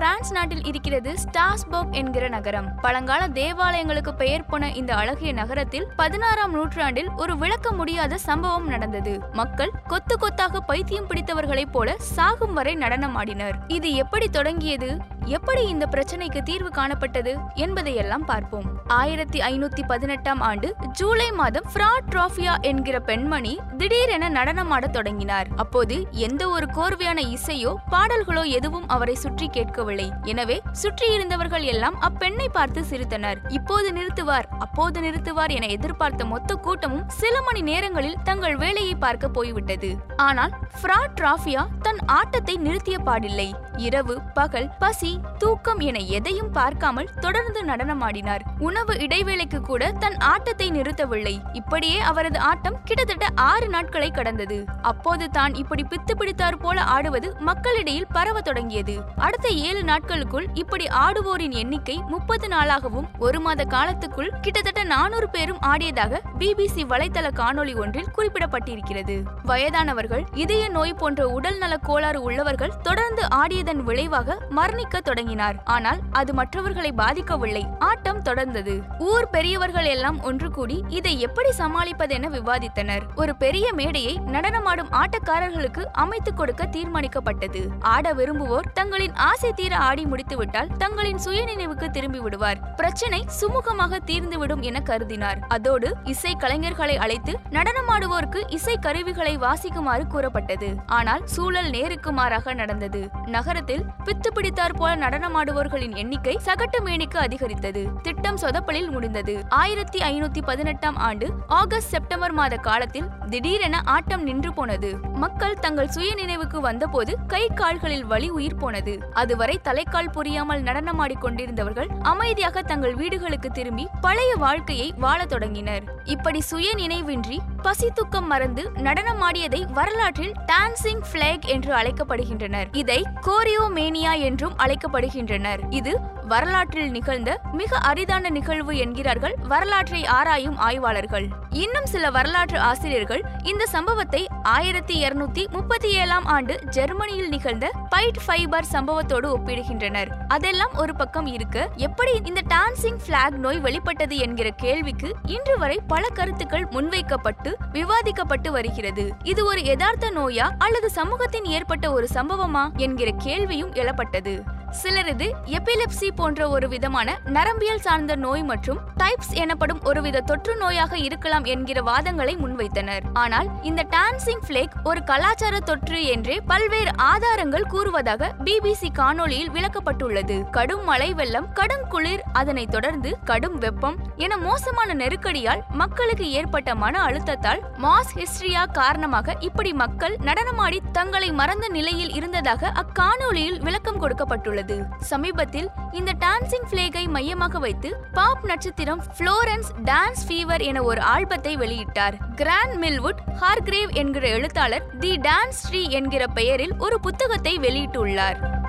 France நாட்டில் இருக்கிறது ஸ்டாஸ்போக் என்கிற நகரம். பழங்கால தேவாலயங்களுக்கு பெயர் போன இந்த அழகிய நகரத்தில் பதினாறாம் நூற்றாண்டில் ஒரு விளக்க முடியாத சம்பவம் நடந்தது. மக்கள் கொத்து கொத்தாக பைத்தியம் பிடித்தவர்களைப் போல சாகும் வரை நடனமாடினர். இது எப்படி தொடங்கியது? எப்படி இந்த பிரச்சனைக்கு தீர்வு காணப்பட்டது என்பதையெல்லாம் பார்ப்போம். ஆயிரத்தி ஐநூத்தி பதினெட்டாம் ஆண்டு ஜூலை மாதம் ஃப்ராட் ட்ராஃபியா என்கிற பெண்மணி திடீரென நடனமாடத் தொடங்கினார். அப்போது எந்த ஒரு கோர்வையான இசையோ பாடல்களோ எதுவும் அவரை சுற்றி கேட்கவில்லை. எனவே சுற்றி இருந்தவர்கள் எல்லாம் அப்பெண்ணை பார்த்து சிரித்தனர். இப்போது நிறுத்துவார் அப்போது நிறுத்துவார் என எதிர்பார்த்த மொத்த கூட்டமும் சில மணி நேரங்களில் தங்கள் வேலையை பார்க்க போய்விட்டது. ஆனால் ஃப்ராட் ட்ராஃபியா தன் ஆட்டத்தை நிறுத்திய பாடில்லை. இரவு பகல் பசி தூக்கம் என எதையும் பார்க்காமல் தொடர்ந்து நடனமாடினார் உணவு இடைவேளைக்கு கூட தன் ஆட்டத்தை நிறுத்தவில்லை. இப்படியே அவரது ஆட்டம் கிட்டத்தட்ட ஆறு நாட்களை கடந்தது. அப்போது தான் இப்படி பித்து பிடித்தார் போல ஆடுவது மக்களிடையில் பரவ தொடங்கியது. அடுத்த ஏழு நாட்களுக்குள் இப்படி ஆடுவோரின் எண்ணிக்கை முப்பது நாளாகவும் ஒரு மாத காலத்துக்குள் கிட்டத்தட்ட நானூறு பேரும் ஆடியதாக பிபிசி வலைதள காணொளி ஒன்றில் குறிப்பிடப்பட்டிருக்கிறது. வயதானவர்கள் இதய நோய் போன்ற உடல் நல கோளாறு உள்ளவர்கள் தொடர்ந்து ஆடியதன் விளைவாக மரணிக்க தொடங்கினார். ஆனால் அது மற்றவர்களை பாதிக்கவில்லை. ஆட்டம் தொடர்ந்தது. ஊர் பெரியவர்கள் எல்லாம் ஒன்று கூடி இதை எப்படி சமாளிப்பதென விவாதித்தனர். ஒரு பெரிய மேடையை நடனமாடும் ஆட்டக்காரர்களுக்கு அமைத்துக் கொடுக்க தீர்மானிக்கப்பட்டது. ஆட விரும்புவோர் தங்களின் ஆசை தீர ஆடி முடித்துவிட்டால் தங்களின் சுயநினைவுக்கு திரும்பி விடுவார் பிரச்சனை சுமூகமாக தீர்ந்துவிடும் என கருதினார். அதோடு இசை கலைஞர்களை அழைத்து நடனமாடுவோருக்கு இசை கருவிகளை வாசிக்குமாறு கூறப்பட்டது. ஆனால் சூழல் நேருக்கு மாறாக நடந்தது. நகரத்தில் பித்து பிடித்தார் போல நடனமாடுவோர்களின் எண்ணிக்கை சகட்டு மேனிக்கு அதிகரித்தது. திட்டம் சொதப்பலில் முடிந்தது. ஆயிரத்தி ஐநூத்தி பதினெட்டாம் ஆண்டு ஆகஸ்ட் செப்டம்பர் மாத காலத்தில் திடீரென ஆட்டம் நின்று போனது. மக்கள் தங்கள் சுய நினைவுக்கு வந்தபோது கை கால்களில் வலி உயிர் போனது. அதுவரை தலைக்கால் புரியாமல் நடனமாடிக் கொண்டிருந்தவர்கள் அமைதியாக தங்கள் வீடுகளுக்கு திரும்பி பழைய வாழ்க்கையை வாழத் தொடங்கினர். இப்படி சுய நினைவின்றி பசி துக்கம் மறந்து நடனமாடியதை வரலாற்றில் டான்சிங் பிளேக் என்று அழைக்கப்படுகின்றனர். இதை கோரியோமேனியா என்றும் அழைக்கப்படுகின்றனர். இது வரலாற்றில் நிகழ்ந்த மிக அரிதான நிகழ்வு என்கிறார்கள் வரலாற்றை ஆராயும் ஆய்வாளர்கள். இன்னும் சில வரலாற்று ஆசிரியர்கள் இந்த சம்பவத்தை ஆயிரத்தி இருநூத்தி முப்பத்தி ஏழாம் ஆண்டு ஜெர்மனியில் நிகழ்ந்த பைட் ஃபைபர் சம்பவத்தோடு ஒப்பிடுகின்றனர். அதெல்லாம் ஒரு பக்கம் இருக்க. எப்படி இந்த டான்சிங் பிளாக் நோய் வெளிப்பட்டது என்கிற கேள்விக்கு இன்று வரை பல கருத்துக்கள் முன்வைக்கப்பட்டு விவாதிக்கப்பட்டு வருகிறது. இது ஒரு யதார்த்த நோயா அல்லது சமூகத்தின் ஏற்பட்ட ஒரு சம்பவமா என்கிற கேள்வியும் எழப்பட்டது. சிலரது எபிலெப்சி போன்ற ஒரு விதமான நரம்பியல் சார்ந்த நோய் மற்றும் டைப்ஸ் எனப்படும் ஒருவித தொற்று நோயாக இருக்கலாம் என்கிற வாதங்களை முன்வைத்தனர். ஆனால் இந்த டான்சிங் பிளேக் ஒரு கலாச்சார தொற்று என்றே பல்வேறு ஆதாரங்கள் கூறுவதாக பிபிசி காணொளியில் விளக்கப்பட்டுள்ளது. கடும் மழை வெள்ளம் கடும் குளிர் அதனைத் தொடர்ந்து கடும் வெப்பம் என மோசமான நெருக்கடியால் மக்களுக்கு ஏற்பட்ட மன அழுத்தத்தால் மாஸ் ஹிஸ்டரியா காரணமாக இப்படி மக்கள் நடனமாடி தங்களை மறந்த நிலையில் இருந்ததாக அக்காணொலியில் விளக்கம் கொடுக்கப்பட்டுள்ளது. சமீபத்தில் இந்த டான்சிங் பிளேகை மையமாக வைத்து பாப் நட்சத்திரம் புளோரன்ஸ் டான்ஸ் ஃபீவர் என ஒரு ஆல்பத்தை வெளியிட்டார். கிராண்ட் மில்வுட் ஹார்கிரேவ் என்கிற எழுத்தாளர் தி டான்ஸ் ஸ்ரீ என்கிற பெயரில் ஒரு புத்தகத்தை வெளியிட்டுள்ளார்.